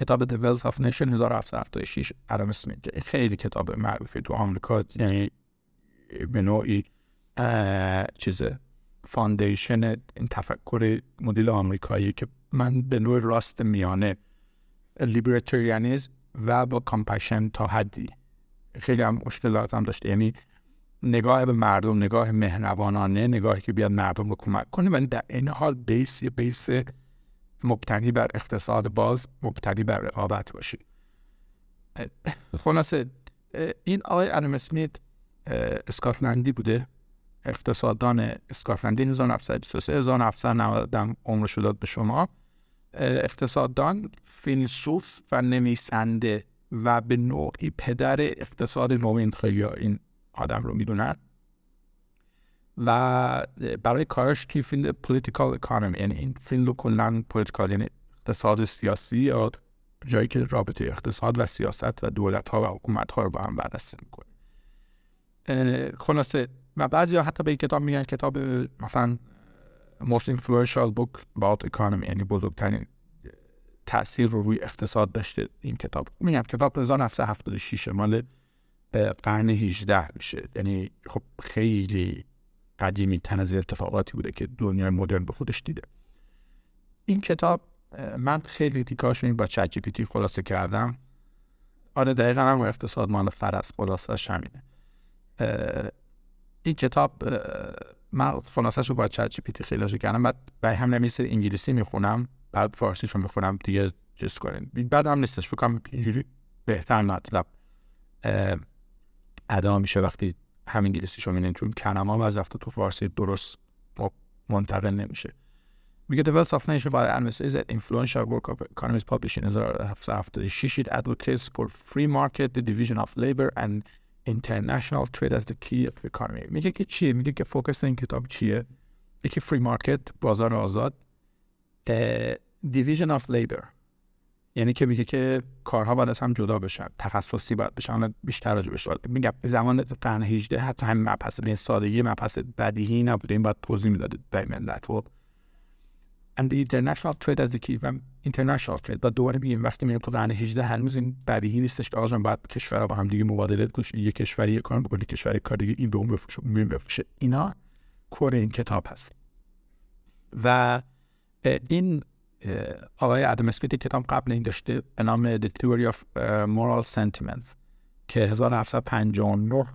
کتاب The Wealth of Nation 1776 ادم اسمیت خیلی کتاب معروفی تو آمریکا یعنی به نوعی چیز foundation این تفکر مدل آمریکایی که من به نوع راست میانه libertarianism و با compassion تا حدی. خیلی هم مشکلات هم داشته. یعنی نگاه به مردم نگاه مهربانانه نگاهی که بیاد مردم رو کمک کنه. ولی در این حال base base مبتنی بر اقتصاد باز مبتنی بر رقابت باشه خلاصه این آقای ادم اسمیت اسکاتلندی بوده. اقتصاددان اسکاتلندی 1923 1990 عمرش داد به شما. اقتصاددان فیلسوف و نویسنده و به نوعی پدر اقتصاد نوین خیلی این آدم رو می‌دونن. و برای کارش که field political economy یعنی این field رو کلا political یعنی اقتصاد سیاسی یا جایی که رابطه اقتصاد و سیاست و دولت ها و حکومت ها رو با هم بررسی می‌کنه. خلاصه و بعضی ها حتی به این کتاب میگن کتاب مثلا most influential book about economy یعنی بزرگترین تاثیر رو روی اقتصاد داشته این کتاب. میگم کتاب 1976 مال قرن 18 میشه. یعنی خب خیلی قدیمی تن از اتفاقاتی بوده که دنیای مدرن به خودش دیده. این کتاب من خیلی تیکاش این با چت جی خلاصه کردم. آره دقیقا هم اقتصاد مال فرس خلاصه همینه. این کتاب من خلاصش رو با چت جی پی تی خیلی کردم. بعد به هم نمیسه انگلیسی می‌خونم بعد فارسیشو می‌خونم دیگه چیز کنین. بعد هم نیستش فکرم اینجوری بهتر مطلب ادا میشه وقتی هم انگلیسی شو می‌بینین چون کلمه ها از رفته تو فارسی درست منتقل نمیشه میگه The Wealth of Nation by Adams is an influential work of economists published in 1776 it advocates for free market the division of labor and international trade as the key of economy میگه که چیه میگه که فوکس این کتاب چیه یکی فری مارکت بازار آزاد دیویژن آف لیبر یعنی که میگه که کارها باید از هم جدا بشن تخصصی باید بشن بیشتر راجع بشه میگم. زمان قرن 18 حتی همین مبحث به سادگی مبحث بدیهی نبوده این باید توضیح می‌داده به ملت. و and the international trade as the key و international trade و دوباره میگیم وقتی میگیم تو قرن 18 هنوز این بدیهی نیستش که آقا باید کشورها با هم دیگه مبادله کنن یه کشوری یه کار بکنه کشوری کار دیگه این به اون بفروشه اون بفروشه. اینا کور این کتاب هست. و این آقای ادم اسمیت کتاب قبل این داشته به نام The Theory of Moral Sentiments که 1759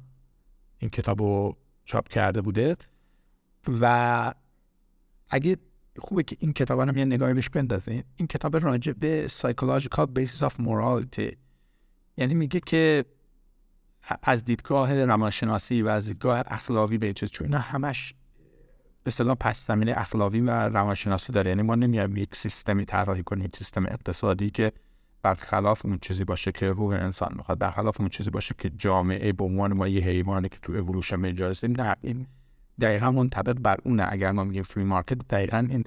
این کتاب رو چاپ کرده بوده. و اگه خوبه که این کتاب هم یه نگاهی بهش بندازیم این کتاب راجع به Psychological Basis of Morality. یعنی میگه که از دیدگاه روانشناسی و از دیدگاه اخلاقی به چیز چون همش به اصطلاح پس زمینه اخلاقی و روانشناسی داره. یعنی ما نمیایم یک سیستمی طراحی کنیم سیستم اقتصادی که برخلاف اون چیزی باشه که روح انسان می‌خواد برخلاف اون چیزی باشه که جامعه به عنوان ما یه حیوانی که تو اِوولوشن مجازی نه این دقیقا منطبق بر اونه. اگر ما میگیم free market دقیقا این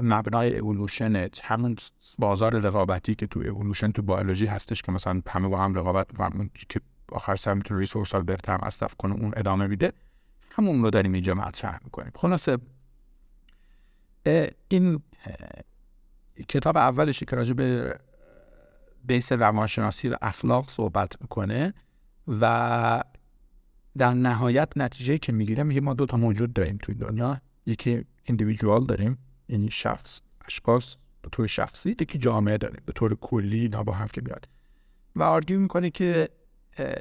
مبنای اولوشن همون بازار رقابتی که تو اولوشن تو بیولوژی هستش که مثلا همه با هم رقابت که آخر سر می‌تونه ریسورس ها بهتر مصرف کنه اون ادامه میده. همون رو داریم اینجا مطرح می‌کنیم. خلاصه این کتاب اولشی که راجع به بیس روانشناسی و اخلاق صحبت می‌کنه و در نهایت نتیجه که می‌گیره میگه ما دو تا موجود داریم توی دنیا. یکی ایندیویدوال داریم یعنی شخص اشخاص به طور شخصی یکی جامعه داریم به طور کلی اینا با هم که میاد. و argue می‌کنه که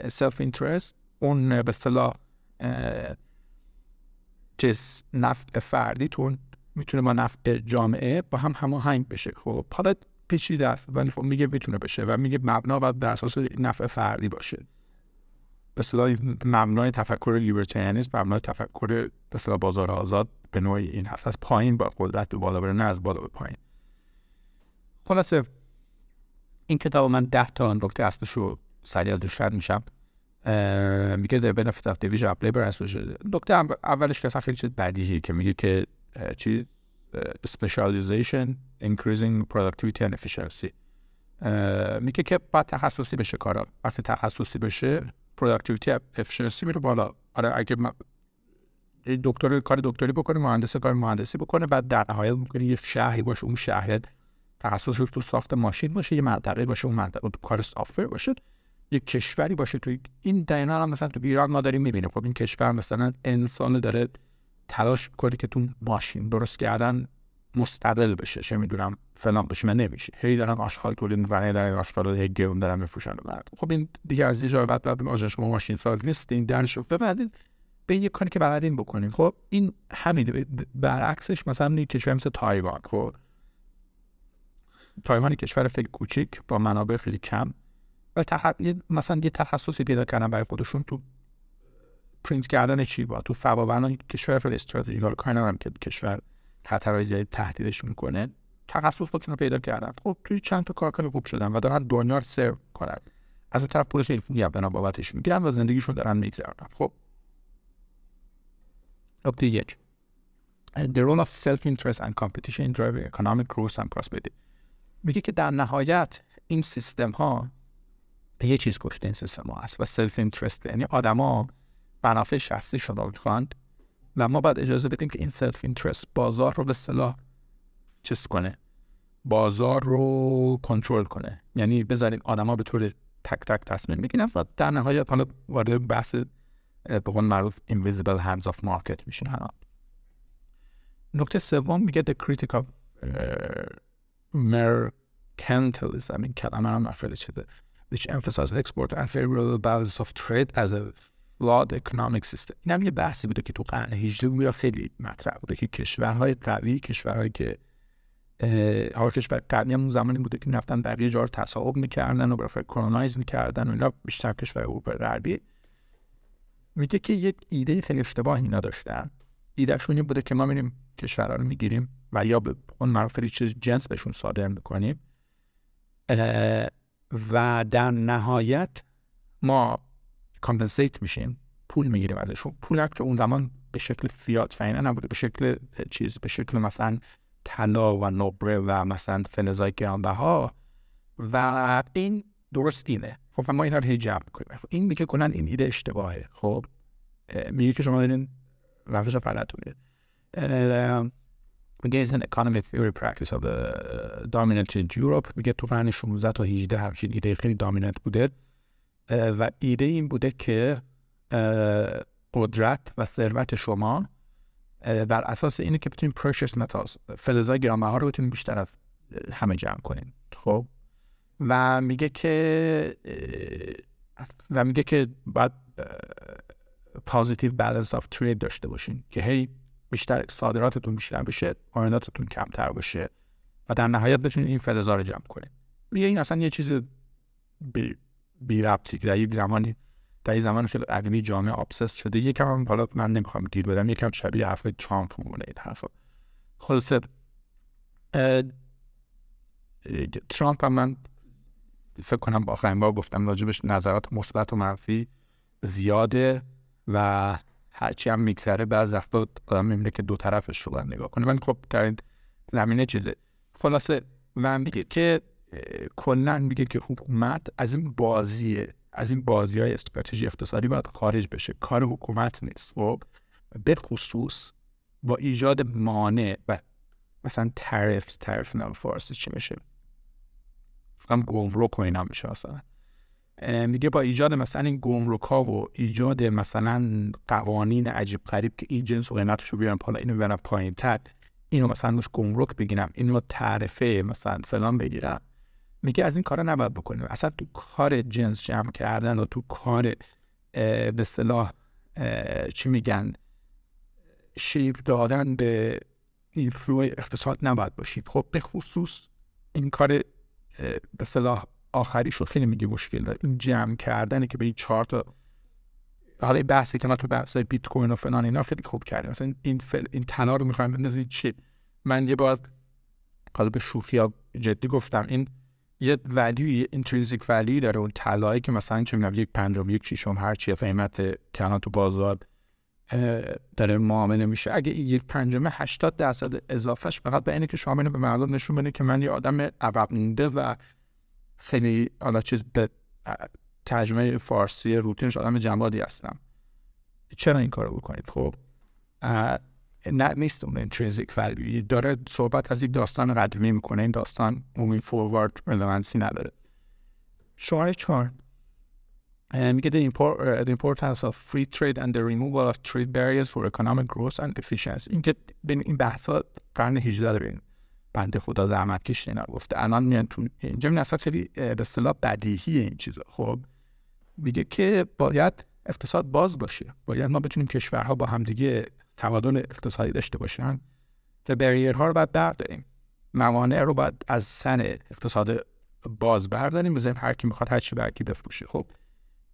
self-interest اون به اصطلاح چیز نفع فردیتون می‌تونه با نفع جامعه با هم هماهنگ بشه. خب حالا پیچیده است ولی خب میگه می‌تونه بشه و میگه مبنا باید بر اساس نفع فردی باشه. به اصطلاح مبنای تفکر libertarianism مبنای تفکر به بازار آزاد به نوعی این هست. از پایین با قدرت به بالا بره نه از بالا به پایین. خلاصه این کتاب من ده تا نکته اصلش رو سریع از میشم. میگه the benefit of division of labor as نکته اولش که خیلی چیز بدیهی که میگه که چیز specialization increasing productivity and efficiency. میگه که باید تخصصی بشه کارا. وقتی تخصصی بشه productivity efficiency میره بالا. آره اگه دکتر کار دکتری بکنه مهندس کار مهندسی بکنه بعد در نهایت ممکنه یک شهری باشه. اون شهر تخصص تو ساخت ماشین باشه یه منطقه باشه اون منطقه تو کار سافر باشه. یه کشوری باشه تو این دقیقا هم مثلا تو ایران ما داریم می‌بینیم. خب این کشور مثلا انسان داره تلاش کنه که تو ماشین درست کردن مستقل بشه. چه می‌دونم فلان بشه. من نمیشه. هی دارن آشغال تولید می‌کنن دارن آشغال رو هی گرون دارن میفروشن. خب این دیگه از یه جای بعد بعد آجا شما ماشین ساز نیستین درش ببندین به یه کاری که بلدین بکنیم خب این همین برعکسش مثلا کشور مثل تایوان. خب تایوان کشور خیلی کوچیک با منابع خیلی کم. و تح... مثلا یه تخصصی پیدا کردن برای خودشون تو پرینت کردن چی با؟ تو فوابرنامه کشور خیلی استراتژیک. رو کار ندارم که کشور خطرهای جدید تهدیدش می‌کنه تخصص خودشون رو پیدا کردن. خب توی چند تا کارکن خوب شدن و دارن دنیا رو سرو کنن. از اون طرف پول خیلی خوبی هم دارن بابتش می‌گیرن و زندگیشون دارن میگذرونن. خب. نکته یک. The role of self-interest and competition in driving economic growth and prosperity. میگه که در نهایت این سیستم ها به یه چیز گفته این سیستم هست و self-interest یعنی آدما منافع شخصی شده می‌خواند و ما باید اجازه بدیم که این self-interest بازار رو به اصطلاح چیز کنه بازار رو کنترل کنه. یعنی بذاریم آدما به طور تک تک تصمیم بگیرن و در نهایت حالا وارد بحث به قول معروف invisible hands of market میشین حالا نکته سوم میگه the critic of mercantilism. این کلمه هم خیلی چیزه. Which emphasize export and favorable balance of trade as a flawed economic system. این هم یه بحثی بوده که تو قرن 18 بوده خیلی مطرح بوده که کشورهای قوی کشورهایی که حالا کشور قوی هم زمانی بوده که نفتن بقیه جا رو تصاحب می‌کردن و برای کرونایز می‌کردن و اینا. بیشتر کشور اروپا غربی. میگه که یک ایده خیلی اشتباه اینا داشتن ایدهشون بوده که ما میریم کشورها رو می‌گیریم و یا به اون معروف چیز جنس بهشون صادر می‌کنیم. و در نهایت ما کامپنسیت میشیم. پول می‌گیریم ازشون. پول که اون زمان به شکل فیات فعینا نبوده. به شکل چیز به شکل مثلا طلا و نبره و مثلا فلزای گرانبها و این درست اینه. خب ما اینا رو هی جمع خب این میگه کنن این ایده اشتباهه. خب میگه که شما دارین روش غلط میگه is an economic theory practice of the dominant in Europe. میگه تو قرن 16 تا 18 همچین ایده خیلی دامیننت بوده. و ایده این بوده که قدرت و ثروت شما بر اساس اینه که بتونیم پرشس متاز فلزای گرانبها رو بتونیم بیشتر از همه جمع کنیم خب؟ و میگه که و میگه که باید positive balance of trade داشته باشین. که هی بیشتر صادراتتون بیشتر بشه وارداتتون کمتر باشه و در نهایت بتونید این فلزا رو جمع کنید. این اصلا یه چیز بی, بی ربطی در یک زمانی در یک زمان خیلی جامعه obsess شده یکم هم حالا من نمی‌خوام گیر بدم یکم شبیه حرف ترامپ مونه این حرفا. خلاصه ترامپ هم من فکر کنم با آخرین بار گفتم راجبش نظرات مثبت و منفی زیاده و هرچی هم میگذره بعض وقتا آدم می‌بینه که دو طرفش رو نگاه کنه ولی خب در زمینه چیزه. خلاصه و میگه که کلا میگه که حکومت از این بازیه از این بازی های استراتژی اقتصادی باید خارج بشه. کار حکومت نیست خب؟ به خصوص با ایجاد مانع و مثلا تعرف تعرف نام فارسی چی میشه؟ هم گمرک و اینا میشه مثلا میگه با ایجاد مثلا این گمرک ها و ایجاد مثلا قوانین عجیب غریب که این جنس و قیمتش رو بیارن پالا اینو پایین تر اینو مثلا روش گمرک بگیرم اینو تعرفه مثلا فلان بگیرم. میگه از این کارا نباید بکنیم. اصلا تو کار جنس جمع کردن و تو کار به اصطلاح چی میگن شیب دادن به این فلو اقتصاد نباید باشید خب به خصوص این کار به صلاح آخریش رو خیلی میگه مشکل داره. این جمع کردنه که به این چهار تا حالا این بحثی که ما تو بحث بیت کوین و فلان اینا خیلی خوب کردیم. مثلا این فل... این تنا رو می‌خوایم بندازید چی؟ من یه بار حالا به شوخی ها جدی گفتم. این یه value ی intrinsic value ی داره. اون طلایی که مثلا چه می‌دونم یک پنجم یک ششم هر چی قیمت که تو بازار داره معامله میشه. اگه یک پنجم 80 درصد اضافهش فقط به اینه که شما به مردم نشون بده که من یه آدم عقب و خیلی حالا چیز به ترجمه فارسی روتینش آدم جنبادی هستم. چرا این کارو بکنید؟ خب نه نیست اون intrinsic value داره صحبت از یک داستان قدیمی می‌کنه. این داستان moving forward relevancy نداره. شماره چهار. میگه the, import, the importance of free trade and the removal of trade barriers for economic growth and efficiency. اینکه بین این بحثا قرن 18 داره بنده خدا زحمت کش اینا گفته. الان میان تو اینجا. این اصلا خیلی به اصطلاح بدیهی این چیزا. خب میگه که باید اقتصاد باز باشه. باید ما بتونیم کشورها با همدیگه تبادل اقتصادی داشته باشن. و بریرها رو باید برداریم. موانع رو باید از سن اقتصاد باز برداریم. بزنیم هر کی می‌خواد هر چی برکی بفروشه. خب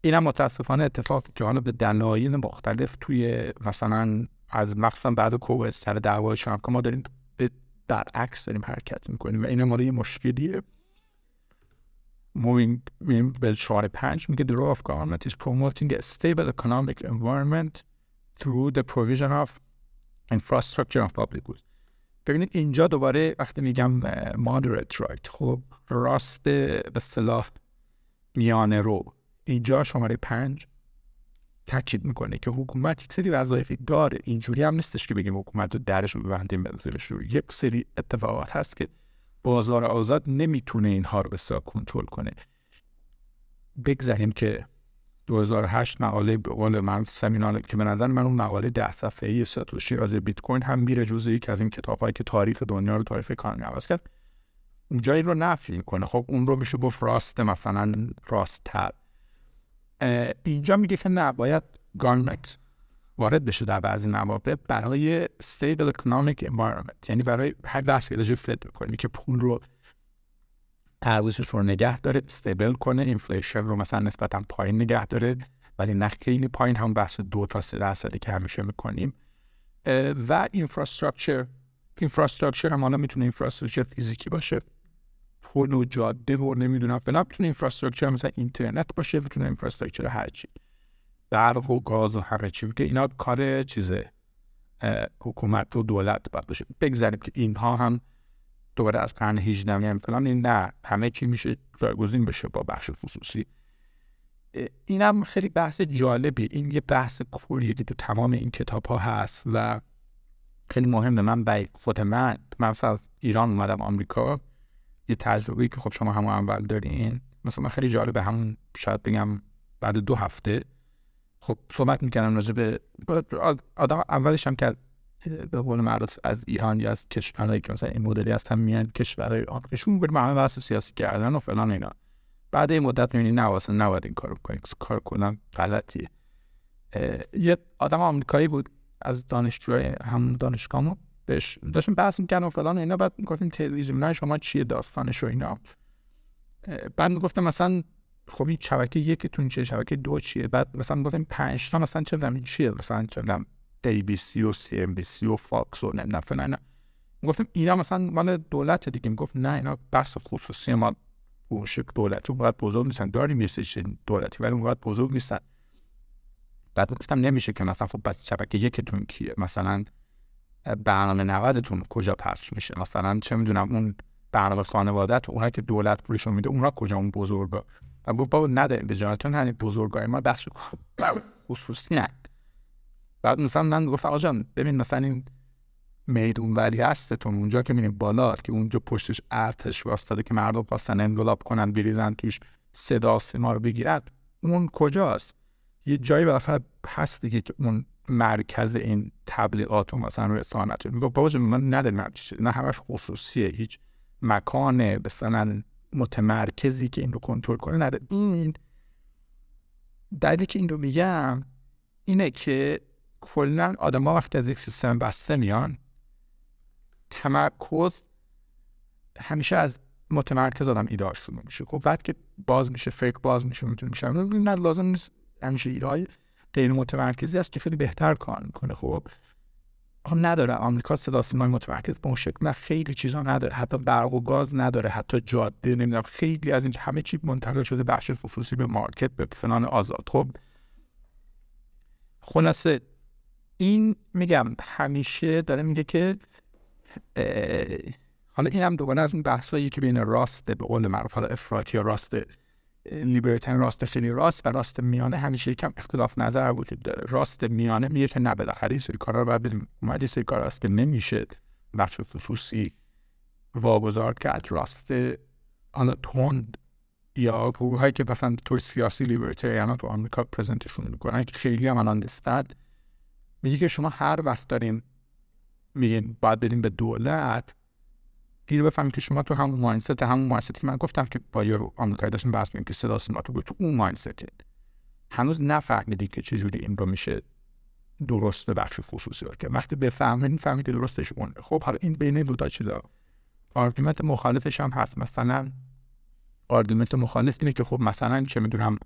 این متاسفانه اتفاق که حالا به دلایل مختلف توی مثلا از مخصوصا بعد کووید سر دعوای که ما داریم برعکس داریم حرکت می‌کنیم و این ما یه مشکلیه moving به شعار پنج میگه the role of government is promoting a stable economic environment through the provision of infrastructure of public goods ببینید اینجا دوباره وقتی میگم moderate right خب راست به اصطلاح میانه رو اینجا شماره پنج تاکید می‌کنه که حکومت یک سری وظایفی داره اینجوری هم نیستش که بگیم حکومت رو درش ببندیم زیرش یک سری اتفاقات هست که بازار آزاد نمی‌تونه اینها رو بسیار کنترل کنه. بگذاریم که 2008 مقاله به قول من سمینار که به نظر من اون مقاله ده صفحه ای ساتوشی از بیت کوین هم میره جزء یک از این کتاب هایی که تاریخ دنیا رو تاریخ اکانومی عوض کرد. اونجا رو نفی کنه خب اون رو میشه گفت راست مثلا راست تر اینجا میگه که نه باید government وارد بشه در بعضی مواقع برای stable economic environment. یعنی برای هر بحث که Fed می‌کنیم که پول رو ارزشش رو نگه داره stable کنه inflation رو مثلا نسبتا پایین نگه داره ولی نه خیلی پایین هم بحث دو تا سه درصدی که همیشه می‌کنیم. و infrastructure infrastructure هم حالا می‌تونه infrastructure فیزیکی باشه. پل و جاده و نمی‌دونم فلان. می‌تونه infrastructure مثلا اینترنت باشه می‌تونه infrastructure هرچی برق و گاز و همه چی. که اینا کار چیزه. حکومت و دولت باید باشه. بگذاریم که اینها هم دوباره از قرن 18 هم فلان. این نه همه چی میشه جایگزین بشه با بخش خصوصی. این هم خیلی بحث جالبی این یه بحث کلیه که تو تمام این کتاب ها هست و خیلی مهمه. من به خود من من از ایران اومدم آمریکا. یه تجربه که خب شما هم اول دارین. مثلا من خیلی جالبه همون شاید بگم بعد دو هفته. خب صحبت می‌کنم راجع به آدم اولش هم که به قول معروف از ایران یا از کشورهایی که مثلا این مدلی هستن میان کشورهای آمریکایشون بریم همه بحث سیاسی کردن و فلان اینا. بعد این مدت می‌بینی نه واسه نباید این کارو کنی کار کنم غلطیه. یه آدم آمریکایی بود از دانشجوهای هم دانشگاهمو بهش داشتیم بحث می‌کردم و فلان اینا بعد می‌گفتیم تلویزیون نه شما چیه داستانش و اینا. بعد می‌گفتم مثلا خب این شبکه یکتون چیه شبکه دو چیه؟ بعد مثلا گفتیم پنج تا مثلا چه چیه؟ مثلا چه ای بی سی و سی ام بی سی و فاکس و نه فلان گفتم اینا. مثلا مال دولت دیگه. می‌گفت نه اینا بحث خصوصی ما. اون شکل دولتی اونقدر بزرگ نیستن. داریم یه دولتی ولی اونقدر بزرگ نیستن. بعد گفتم نمیشه که مثلا خب بس شبکه یکتون کیه؟ مثلا برنامه نودتون کجا پخش میشه؟ مثلا چه می‌دونم اون برنامه خانوادت اونها که دولت پولشون میده اونها کجا اون بزرگا؟ و بابا نده به جانتون همین بزرگای ما بخش خصوصی نه. بعد مثلا من گفتم آقا جان ببین مثلا این میدون ولی هستتون اونجا که می‌بینید بالا که اونجا پشتش ارتش واسطه که مردم خواستن انقلاب کنن بریزن توش صدا سیما رو بگیرن اون کجاست؟ یه جایی بالاخره هست دیگه که اون مرکز این تبلیغات و مثلا رسانت میگه بابا من نداریم نه همش خصوصیه. هیچ مکان مثلا متمرکزی که این رو کنترل کنه نداره. این دلیلی که این رو میگم اینه که کلا آدما وقتی از یک سیستم بسته میان تمرکز همیشه از متمرکز آدم ایدار شروع میشه. خب بعد که باز میشه فکر باز میشه می‌تونه میشه نه لازم نیست همیشه ایده غیر متمرکزی است که خیلی بهتر کار می‌کنه. خب هم نداره. آمریکا صدا سیمای متمرکز به اون شکل. خیلی چیزا نداره. حتی برق و گاز نداره. حتی جاده نمی‌دونم خیلی از این همه چی منتقل شده بخش خصوصی به مارکت به فنان آزاد. خب خلاصه این میگم همیشه داره میگه که حالا این هم دوباره از اون بحثایی که بین راست به قول معروف حالا افراطی یا راست لیبرتن راست خیلی راست و راست میانه همیشه یکم اختلاف نظر وجود داره. راست میانه میگه که نه بالاخره سری کارا رو باید بدیم اومد سری کار هست که نمیشه بخش خصوصی واگذار کرد. راست حالا تند یا گروه هایی که مثلا طور سیاسی لیبرتریان تو آمریکا پرزنتشون می‌کنن که خیلی هم الان میگه که شما هر وقت دارین میگین باید بدین به دولت اینو بفهمید که شما تو همون mindset همون mindset ی که من گفتم که با یارو آمریکایی داشتیم بحث می‌کنیم که صدا سیما تو تو اون mindset هنوز نفهمیدی که چجوری این رو میشه درست بخش خصوصی که وقتی بفهمید فهمید که درستش اونه. خب حالا این بین دو تا چیزا. argument مخالفش هم هست. مثلا argument مخالف اینه که خب مثلا چه می‌دونم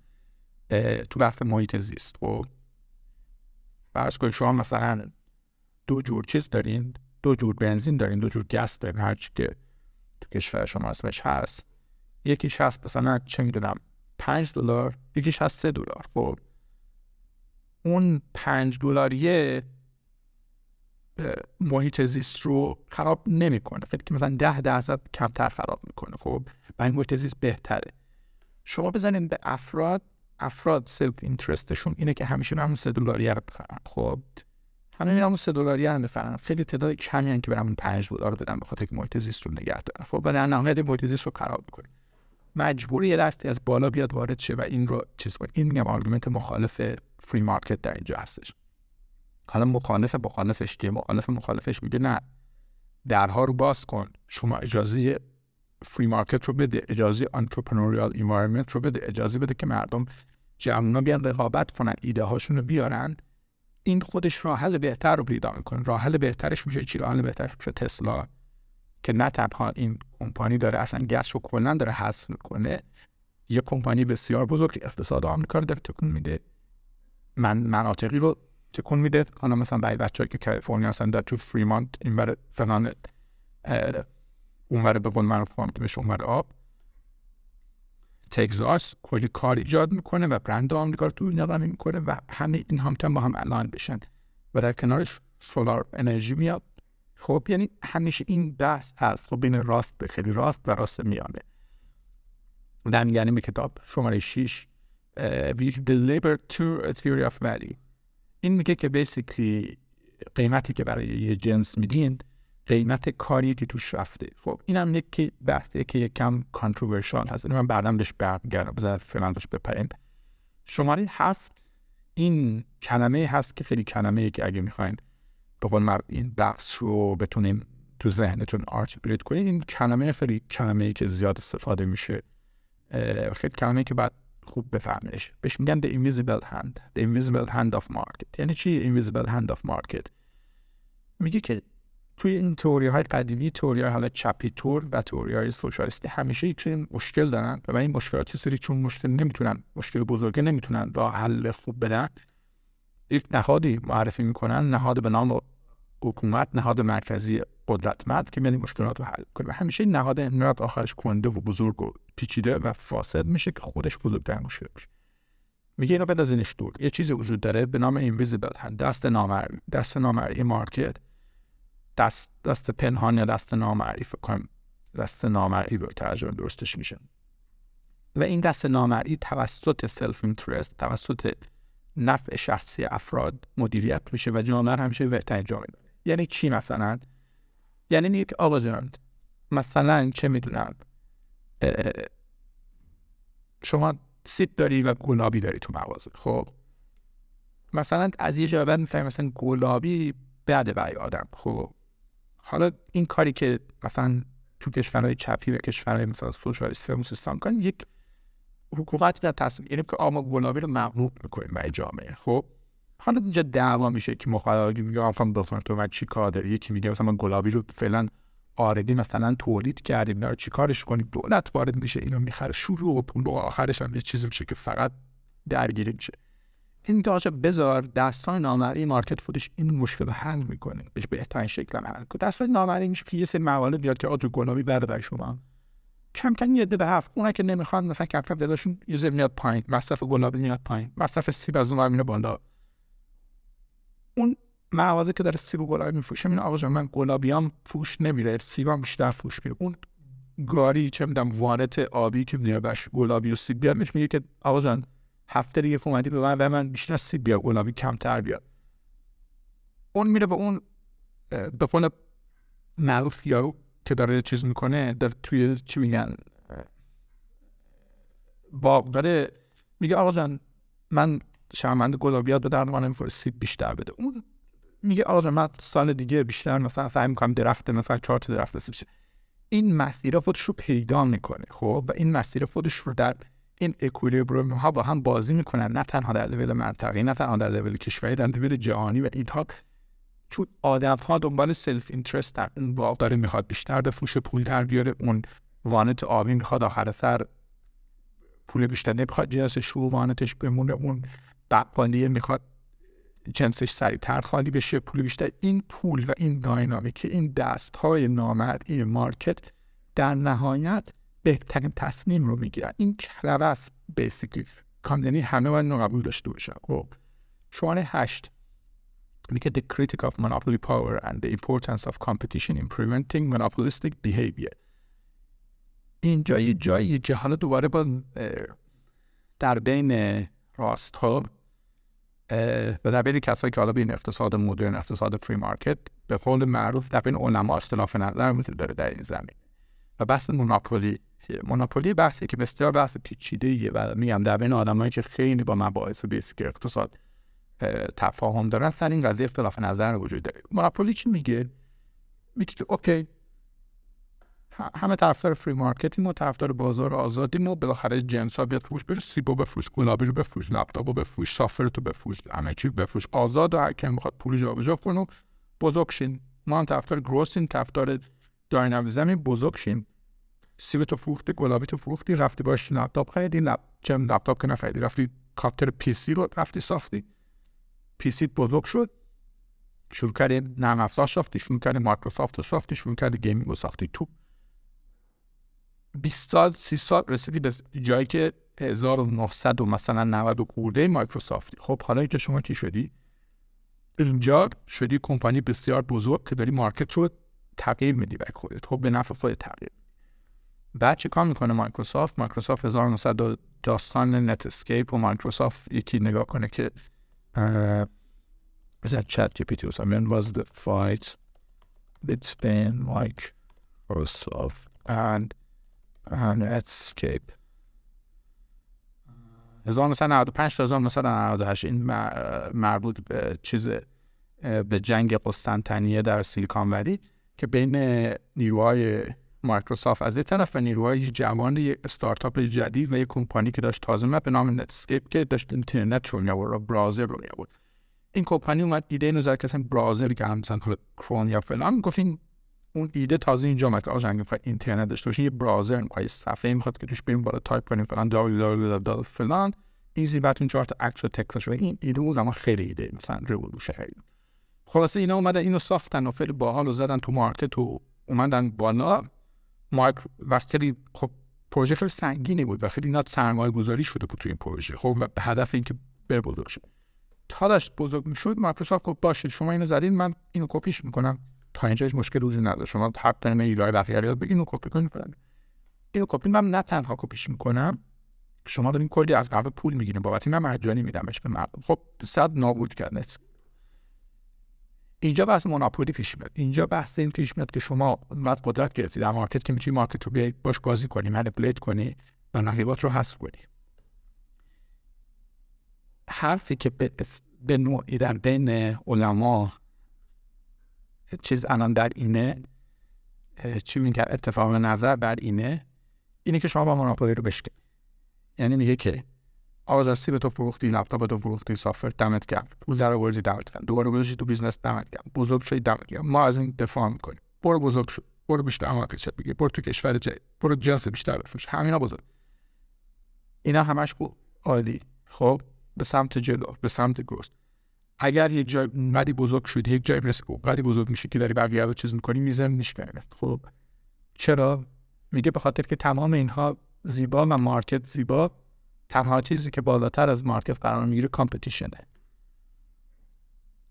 تو بحث محیط زیست خب. فرض کنید شما مثلا دو جور چیز دارین. دو جور بنزین دارین دو جور گس دارین هر که تو کشور شما اسمش هست. یکیش هست مثلا چه می‌دونم پنج دلار یکیش هست سه دلار. خب اون پنج دلاریه محیط زیست رو خراب نمی‌کنه. فکر که مثلا ده درصد کمتر خراب می‌کنه. خب این محیط زیست بهتره. شما بزنین به افراد افراد self-interest شون اینه که همیشه همون سه دلاریه رو بخرن. خب همه همون سه دلاری هم بخرن خیلی تعداد کمی هم که برامون 5 دلار دادن بخاطر که محیط زیست رو نگه دارن. خب و در نهایت محیط زیست رو خراب می‌کنه مجبوری یه دستی از بالا بیاد وارد شه و این رو چیز کنه این میگم argument مخالف free market در اینجا هستش. حالا مخالف مخالفش که مخالف مخالفش میگه نه. درها رو باز کن. شما اجازه free market رو بده. اجازه entrepreneurial environment رو بده. اجازه بده که مردم جمع ان بیان رقابت کنن. ایده هاشون رو بیارن. این خودش راه حل بهتر رو پیدا می‌کنه. راه حل بهترش میشه چی؟ راه حل بهترش میشه تسلا. که نه تنها این کمپانی داره اصلا gas رو کلا داره حذف می‌کنه. یه کمپانی بسیار بزرگ اقتصاد آمریکا رو داره تکون میده. من مناطقی رو تکون میده. حالا مثلا برای بچه‌ای که کالیفرنیا هستن در تو فریمانت این بر فلان اونور به قول معروف که بشه اونور آب. تگزاس کلی کار ایجاد می‌کنه و برند آمریکا رو تو دنیا می‌کنه و همه این همتن با هم الان بشن و در کنارش سولار انرژی میاد. خب یعنی همیشه این بحث هست. خب بین راست به خیلی راست و راست میانه. در یعنی به کتاب شماره 6 we deliver to theory of value. این میگه که بیسیکلی قیمتی که برای یه جنس میدین قیمت کاری که توش رفته. خب اینم یک بحثه که یکم کانتروورشال هست. من بعدم بهش برمیگردم. بذار فعلا بهش بپریم. شماره هست این کلمه هست که خیلی کلمه که اگه می‌خواین به قول این بحث رو بتونیم تو ذهنتون آرتیکولیت کنید این کلمه خیلی کلمه ای که زیاد استفاده میشه. خیلی کلمه که بعد خوب بفهمش بهش میگن the invisible hand. the invisible hand of market. یعنی چی? invisible hand of market. میگه که توی این تئوری های قدیمی تئوری های حالا چپی تور و تئوری های سوشالیستی همیشه یک مشکل دارن و این مشکلات سری چون مشکل نمی‌تونن مشکل بزرگه نمی‌تونن با حل خوب بدن یک نهادی معرفی می‌کنن نهاد به نام حکومت نهاد مرکزی قدرتمند که میاد مشکلات رو حل کنه و همیشه این نهاد نهاد آخرش کنده و بزرگ و پیچیده و فاسد میشه که خودش بزرگتر مشکل میشه میگه اینو بندازینش دور. یه چیزی وجود داره به نام invisible دست نامرئی دست نامرئی market. دست دست پنهان یا دست نامرئی فکر کنم دست نامرئی به ترجمه درستش میشه. و این دست نامرئی توسط self-interest توسط نفع شخصی افراد مدیریت میشه و جامعه همیشه بهترین جامعه یعنی چی مثلا؟ یعنی یک آقا جان مثلا چه می‌دونم شما سیب داری و گلابی داری تو مغازه خب؟ مثلا از یه جا بعد می‌فهمی مثلا گلابی بعد برای آدم خب؟ حالا این کاری که مثلا تو کشورهای چپی و کشورهای مثلا سوشالیست سیستان کن یک حکومت در تصمیم یعنی که آما گلابی رو ممنوع می‌کنیم برای جامعه. خب؟ حالا اینجا دعوا میشه که مخالفی میگه آفام بفهم تو من چی کار داری؟ یکی میگه مثلا من گلابی رو فعلا آردی مثلا تولید کردیم داره چی کارش کنیم؟ دولت وارد میشه اینو می‌خره شروع و پول آخرش هم یه چیزی میشه که فقط درگیری میشه. این که بذار دستان نامری مارکت فودش این مشکل حل می‌کنه. بهش بهترین شکل حل کنه دستان نامری میشه که یه سری مقاله بیاد که آجو گلابی برده شما. کم کم یه به هفت. اونا که نمی‌خوان مثلا کم کم دلشون یه ذره میاد پایین. مصرف گلابی میاد پایین. مصرف سیب از اون میره بالا. اون مغازه که داره سیب و گلابی میفروشه این آقا من گلابیام فروش نمیره سیبام بیشتر فروش میره اون گاری چه می‌دونم وانت آبی که میاد گلابی و سیب میگه که آقا جان هفته دیگه اومدی به من و من بیشتر سیب بیاد گلابی کمتر بیاد اون میره به اون به قول معروف یارو که داره چیز می‌کنه در توی چی میگن؟ باغ داره میگه آقا جان من شرمنده گلابیات به درد من سیب بیشتر بده. اون میگه آقا من سال دیگه بیشتر مثلا سعی می‌کنم درخت مثلا چهار تا درخت سیب این مسیر خودش رو پیدا می‌کنه خب؟ و این مسیر خودش رو در این equilibrium ها با هم بازی می‌کنن. نه تنها در level منطقه‌ای نه تنها در level کشوری در level جهانی و اینها. چون آدم ها دنبال self-interest در اون باغ داره می‌خواد بیشتر بفروش پول در بیاره. اون وانت آبی می‌خواد آخر سر پول بیشتر نمی‌خواد جنسش رو وانتش بمونه. اون بقالیه می‌خواد جنسش سریعتر خالی بشه پول بیشتر. این پول و این dynamic این دست های نامرئی این market در نهایت بهترین تصمیم رو می‌گیرن. این کلبه است بیسیکلی کامدنی همه باید قبول داشته باشه خب. شماره هشت. میگه the critic of monopoly power and the importance of competition in preventing monopolistic behavior. اینجا یه جایی که حالا دوباره با در بین راست. ها و در بین کسایی که حالا به این اقتصاد مدرن اقتصاد فری مارکت به قول معروف در بین علما اختلاف نظر وجود داره در این زمین. و بحث monopoly monopoly بحثی که بسیار بحث پیچیده و میگم در بین آدمایی که خیلی با مباحث basic اقتصاد تفاهم دارن سر این قضیه اختلاف نظر وجود داره. monopoly چی میگه؟ میگه که okay همه طرفدار free market یم و طرفدار بازار آزادیم و بالاخره جنس ها بیاد فروش بره سیبو بفروش گلابی رو بفروش لپتاپو بفروش software و بفروش همه چی بفروش. آزاد و هر کی می‌خواد پول جابجا کنه بزرگ شین. ما هم طرفدار گروسین طرفدار داینامیزم بزرگ شیم سیب تو فروختی گلابی تو فروختی رفتی باش لپتاپ خریدی لپ چم لپتاپ که نخریدی رفتی کاپتر پی سی رو رفتی ساختی. پی سی بزرگ شد. شروع کردی نرم افزار ساختی شروع کردی مایکروسافت رو ساختی شروع کردی گیمینگ رو ساختی. تو 20 سال 30 سال رسیدی به جایی که 1900 و مثلا 90 خورده مایکروسافتی. خب حالا اینجا شما کی شدی؟ اینجا شدی کمپانی بسیار بزرگ که داری market رو تغییر میدی به خودت. خب به نفع خودت تغییر. بعد چه کار می‌کنه مایکروسافت؟ مایکروسافت 1900 داستان Netscape و مایکروسافت یکی نگاه کنه که مثلا ChatGPT when was the fight between Microsoft and Netscape 1995 تا 1998 این مربوط به چیز به جنگ قسطنطنیه در Silicon Valley که بین نیروهای مایکروسافت. از یه طرف و نیروهای جوان یک استارتاپ جدید و یک کمپانی که داشت تازه به نام Netscape که داشت اینترنت رو میآورد browser رو میآورد. این کمپانی اومد ایده اینو زد که اصلا browser که مثلا کرون یا فلان گفت این اون ایده تازه اینجا اومد که آقا می‌خواد اینترنت داشته باشین یه browser می‌خواد یه صفحه می‌خواد که توش بریم بالا تایپ کنیم فلان www فلان easy بعد اون چهار تا و text این ایده اون زمان خیلی ایده مثلا رولوشن خلاصه اینا اومدن اینو ساختن و خیلی باحال و زدن تو market و اومدن بالا. مایک و خیلی خب پروژه خیلی سنگینی بود و خیلی اینا سرمایه گذاری شده بود تو این پروژه خب و به هدف اینکه بر بزرگ شد تا داشت بزرگ می‌شد مایکروسافت گفت باشه شما اینو زدین من اینو کپیش می‌کنم. تا اینجا هیچ مشکل روزی نداره شما حق دارین ایدای بقیه رو بگین و کپی کنید فلان اینو کپی من نه تنها کپیش می‌کنم شما دارین کلی از قبل پول می‌گیرین. بابت من مجانی میدمش به مردم. خب صد نابود کردن اینجا بحث موناپولی پیش میاد. اینجا بحث این پیش میاد که شما وقت قدرت گرفتی. در مارکت که می‌تونی مارکت رو بیای باش بازی کنی منیپولیت کنی و نقیبات رو حذف کنی. حرفی که به, به نوعی در بین علما چیز الان در اینه چی میگه؟ اتفاق نظر بر اینه اینه که شما با monopoly رو بشکن. یعنی میگه که آقا chip تو فروختی لپتاپ تو فروختی software دمت گرم. پول در آوردی دمت گرم. دوباره گذاشتی تو business دمت گرم. بزرگ شدی دمت گرم. ما از این دفاع می‌کنیم. برو بزرگ شد برو بیشتر market بگیر. برو تو کشور جدید. برو جنس بیشتر بفروش. همینا بزرگ. اینا همش بود عالی. خب؟ به سمت جلو. به سمت گست اگر یک جای اونقدی بزرگ شدی یک جای رسید اونقدی بزرگ میشه که داری بقیه رو چیز می‌کنی میزن میشکنه خب؟ چرا؟ میگه به خاطر که تمام اینها زیبا و market زیبا تنها چیزی که بالاتر از market قرار می‌گیره competition ه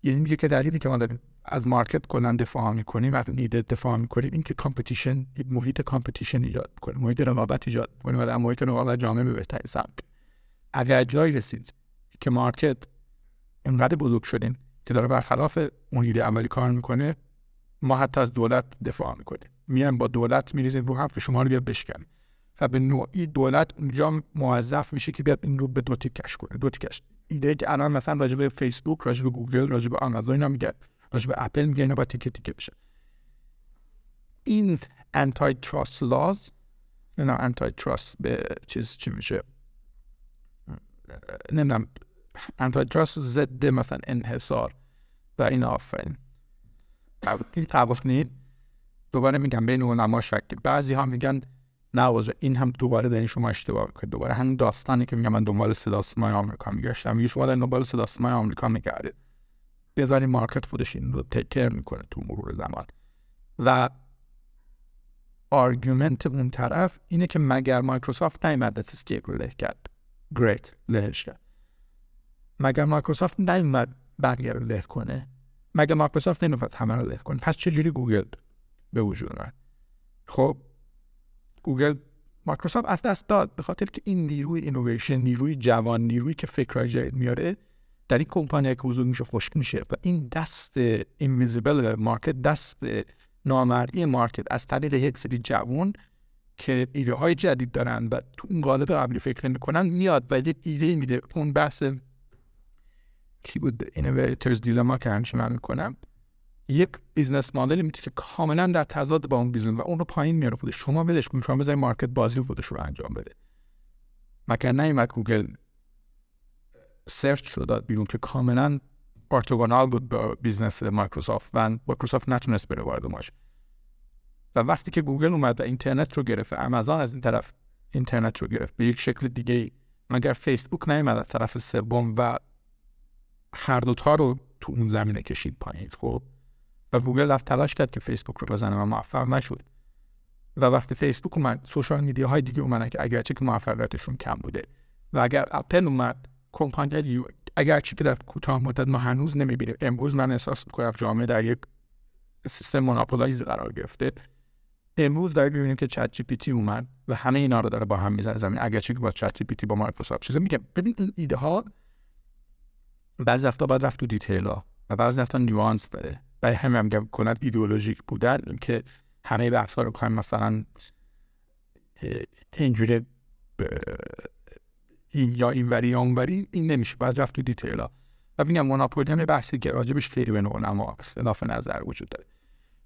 یعنی میگه که دلیلی که ما داریم از market کلا دفاع می‌کنیم از ایده دفاع می‌کنیم این که competition محیط competition ایجاد می‌کنه محیط رقابت ایجاد می‌کنه و در محیط رقابت جامعه به بهتری سمت اگر جایی رسید که market اینقدر بزرگ شدین که داره برخلاف اون ایده اولی کار می‌کنه ما حتی از دولت دفاع می‌کنیم. میان با دولت میریزیم رو هم که شما رو بیا بشکنیم و به نوعی دولت اونجا موظف میشه که بیاد این رو به دو تیکش کنه. دو تیکش ایده که الان مثلا راجع به فیسبوک راجع به گوگل راجع به آمازون اینا میگه. راجع به اپل میگه اینا با تیکه تیکه بشه. این antitrust laws نه antitrust به چیز چی میشه؟ نمی‌دونم. antitrust ضد مثلا انحصار و این آفرین. این قوانین دوباره میگم بین علما شکل بعضی ها میگن نه این هم دوباره دارین شما اشتباه می‌کنید دوباره همین داستانی که میگم من دنبال صدا سیمای آمریکا میگشتم. میگه شما دنبال صدا سیمای آمریکا میگردید. بذاری market خودش این رو take care می‌کنه تو مرور زمان. و argument اون طرف اینه که مگر مایکروسافت نیومد Netscape رو له کرد. great لهش کرد. مگر مایکروسافت نیومد بقیه رو له کنه؟ مگر مایکروسافت نمی‌خواد همه رو له کنه؟ پس چجوری گوگل به وجود اومد؟ خب گوگل مایکروسافت از دست داد. به خاطر که این نیروی اینویشن نیروی جوان نیروی که فکرهای جدید میاره در این کمپانی که حضور میشه خشک میشه و این دست invisible market دست نامرئی market از طریق یک سری جوان که ایده های جدید دارن و تو اون قالب قبلی فکر می‌کنن میاد و یک ایده میده. اون بحث کی بود؟ innovator's dilemma که همیشه من می‌کنم. یک business model ی می‌تونه که کاملا در تضاد با اون business و اون رو پایین میاره خودش. شما بدش شما بذارید market بازی خودش رو انجام بده. مگر نیومد گوگل search شد بیرون که کاملا orthogonal بود با business مایکروسافت و مایکروسافت نتونست بره وارد ماش. و وقتی که گوگل اومد و اینترنت رو گرفت آمازون از این طرف اینترنت رو گرفت به یک شکل دیگه مگر فیسبوک نیومد از طرف سوم و هر دوتا رو تو اون زمینه کشید پایین؟ خب و گوگل رفت تلاش کرد که فیسبوک رو بزنه و موفق نشد و وقتی فیسبوک اومد social media های دیگه اومدن که اگرچه که موفقیتشون کم بوده و اگر اپل اومد کمپانی اگرچه که در کوتاه مدت ما هنوز نمی‌بینیم. امروز من احساس می‌کنم جامعه در یک سیستم monopolize قرار گرفته. امروز داریم ببینیم که ChatGPT اومد و همه اینا رو داره با هم می‌زنه زمین. اگرچه که با ChatGPT با مایکروسافت چیزا میگه ببین این ایده ها بعضی وقتا باید رفت تو detail ها و بعضی وقتا nuance بده برای همین میگم کنت ایدئولوژیک بودن که همه بحث ها رو بخوایم مثلا اینجوری این یا این وری یا اون وری این نمیشه باید رفت تو دیتیل ها. و میگم موناپولی هم بحثی که راجبش خیلی به نوع اختلاف نظر وجود داره.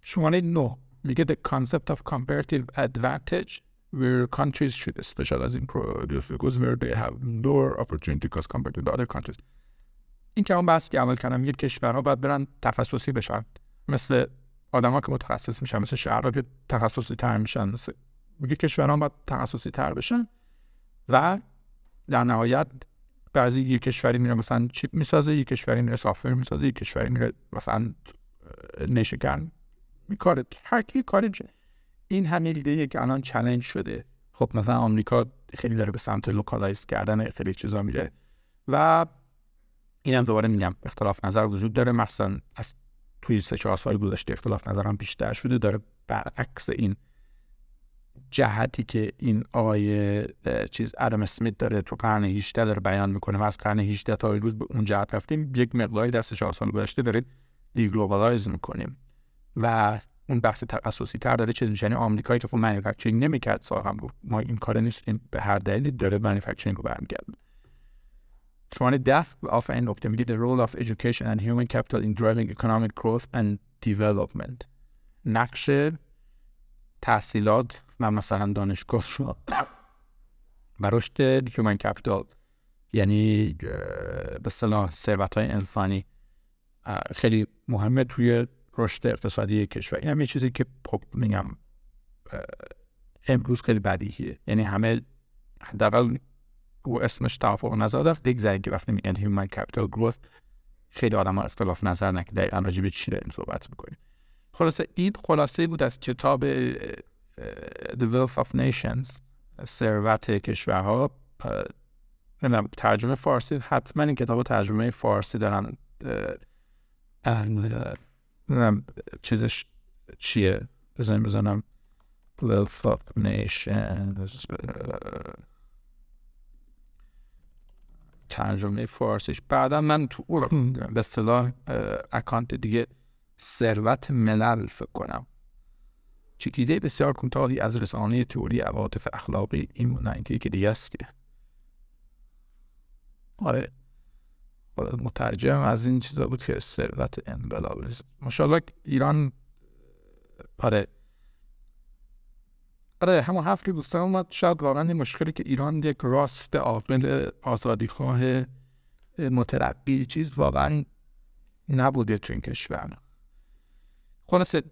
شماره نو میگه the concept of comparative advantage where countries should specialize in produce because where they have lower opportunity cost compared to the other countries. این که اون بحث که عمل کردم میگه کشورها باید برن تخصصی بشن. مثل آدما که متخصص میشن مثل شهرها که تخصصی تر میشن. مثل میگه کشورها باید تخصصی تر بشن و در نهایت بعضی یک کشوری میره مثلا chip می‌سازه یک کشوری میره software می‌سازه یک کشوری میره مثلا نیشکر میکاره هر کی کاری این همه ایده که الان challenge شده. خب مثلا آمریکا خیلی داره به سمت localize کردن خیلی چیزا میره. و اینم دوباره میگم اختلاف نظر وجود داره. مثلا از توی سه چهار سال گذشته اختلاف نظرم بیشتر شده. داره برعکس این جهتی که این آقای چیز ادم اسمیت داره تو قرن 18 داره بیان می‌کنه و از قرن 18 تا امروز به اون جهت رفتیم. یک مقداری دست سه چهار سال گذشته داریم deglobalize می‌کنیم و اون بحث تخصصی تر داره. چه یعنی آمریکایی که فو manufacturing نمی‌کرد سال هم ما این کار نیستیم به هر دلیلی داره manufacturing رو برمیگردونه 2010 آفرین optimally the role of education and human capital in driving economic growth and development. نقش تحصیلات و مثلا دانشگاه و رشد هیومن کپیتال یعنی به صلاح ثروت های انسانی خیلی مهمه توی رشد اقتصادی کشور. این هم یه چیزی که خب میگم امروز خیلی بدیهیه. یعنی همه حداقل او اسمش توافق نظر داره. بگذاریم که وقتی میگن هیومن کپیتال گروث خیلی آدم اختلاف نظر نکرد دقیقا راجع به چی داریم صحبت می‌کنیم؟ خلاصه این خلاصه بود از کتاب The Wealth of Nations ثروت کشورها. نمی‌دونم ترجمه فارسی حتما این کتاب ترجمه فارسی دارن. نمی‌دونم چیزش چیه؟ بزنیم بزنم. Wealth of nations. ترجمه فارسیش. بعدا من تو به اصطلاح اکانت دیگه ثروت ملل فکر کنم. چکیده بسیار کوتاهی از رسانه تئوری عواطف اخلاقی این نه که دیگه است. آره. مترجم از این چیزا بود که ثروت انقلاب ماشاءالله ایران آره. آره همون که دوستان اومد شاید واقعا این مشکلی که ایران یک راست عاقل آزادی خواه مترقی چیز واقعا نبوده تو این کشور. خلاصه